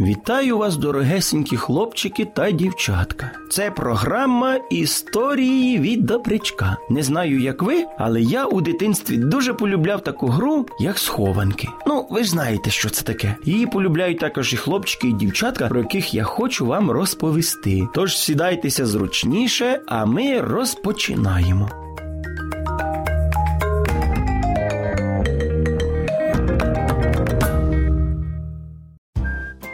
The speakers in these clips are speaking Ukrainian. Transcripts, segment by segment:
Вітаю вас, дорогесенькі хлопчики та дівчатка. Це програма історії від добрячка. Не знаю, як ви, але я у дитинстві дуже полюбляв таку гру, як схованки. Ну, ви ж знаєте, що це таке. Її полюбляють також і хлопчики, і дівчатка, про яких я хочу вам розповісти. Тож сідайтеся зручніше, а ми розпочинаємо.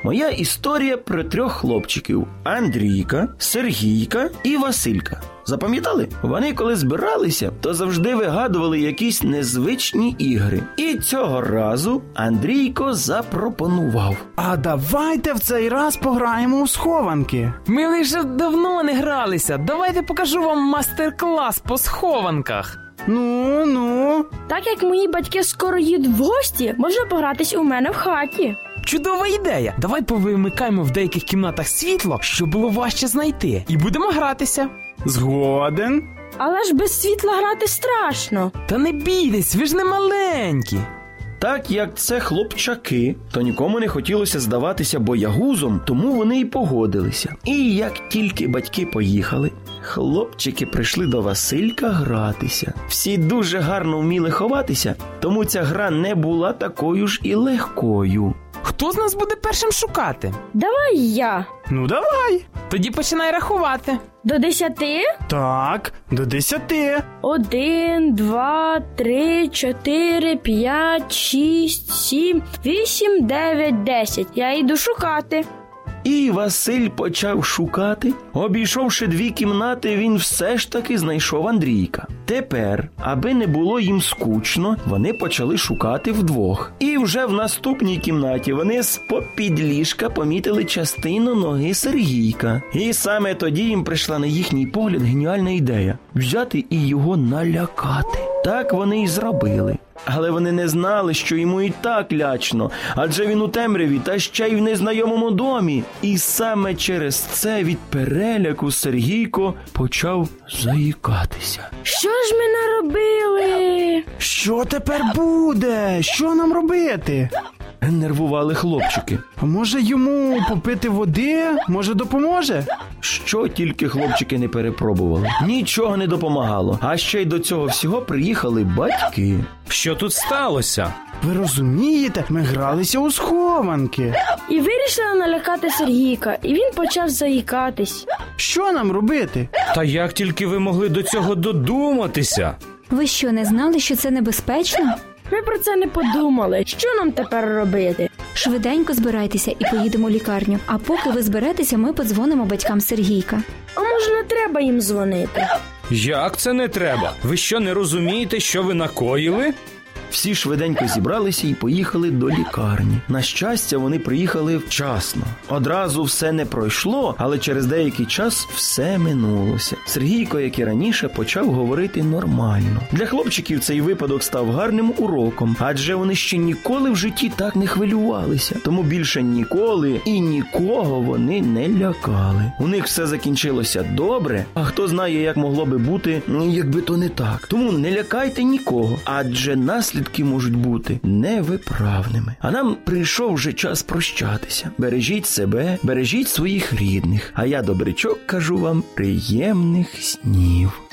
Моя історія про трьох хлопчиків: Андрійка, Сергійка і Василька. Запам'ятали? Вони коли збиралися, то завжди вигадували якісь незвичні ігри. І цього разу Андрійко запропонував. А давайте в цей раз пограємо у схованки. Ми лише давно не гралися. Давайте покажу вам мастер-клас по схованках. Ну, ну. Так як мої батьки скоро їдуть в гості, можна погратись у мене в хаті. Чудова ідея. Давай повимикаємо в деяких кімнатах світло, щоб було важче знайти. І будемо гратися. Згоден. Але ж без світла грати страшно. Та не бійтесь, ви ж не маленькі. Так як це хлопчаки, то нікому не хотілося здаватися боягузом, тому вони й погодилися. І як тільки батьки поїхали, хлопчики прийшли до Василька гратися. Всі дуже гарно вміли ховатися, тому ця гра не була такою ж і легкою. Хто з нас буде першим шукати? Давай я. Ну давай. Тоді починай рахувати. До десяти? Так, до десяти. Один, два, три, чотири, п'ять, шість, сім, вісім, дев'ять, десять. Я йду шукати. І Василь почав шукати. Обійшовши дві кімнати, він все ж таки знайшов Андрійка. Тепер, аби не було їм скучно, вони почали шукати вдвох. І вже в наступній кімнаті вони з попід ліжка помітили частину ноги Сергійка. І саме тоді їм прийшла на їхній погляд геніальна ідея взяти і його налякати. Так вони й зробили. Але вони не знали, що йому і так лячно, адже він у темряві та ще й в незнайомому домі. І саме через це від переляку Сергійко почав заїкатися. Що ж ми наробили? Що тепер буде? Що нам робити? Нервували хлопчики. А може йому попити води? Може допоможе? Що тільки хлопчики не перепробували, нічого не допомагало. А ще й до цього всього приїхали батьки. Що тут сталося? Ви розумієте, ми гралися у схованки. І вирішили налякати Сергійка, і він почав заїкатись. Що нам робити? Та як тільки ви могли до цього додуматися? Ви що, не знали, що це небезпечно? Ми про це не подумали. Що нам тепер робити? Швиденько збирайтеся і поїдемо в лікарню. А поки ви зберетеся, ми подзвонимо батькам Сергійка. А може не треба їм дзвонити? Як це не треба? Ви що не розумієте, що ви накоїли? Всі швиденько зібралися і поїхали до лікарні. На щастя, вони приїхали вчасно. Одразу все не пройшло, але через деякий час все минулося. Сергійко, як і раніше, почав говорити нормально. Для хлопчиків цей випадок став гарним уроком, адже вони ще ніколи в житті так не хвилювалися. Тому більше ніколи і нікого вони не лякали. У них все закінчилося добре, а хто знає, як могло би бути, якби то не так. Тому не лякайте нікого, адже наслідки можуть бути невиправними. А нам прийшов вже час прощатися. Бережіть себе, бережіть своїх рідних. А я, добрячок, кажу вам приємних снів.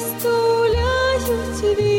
стуляють ві.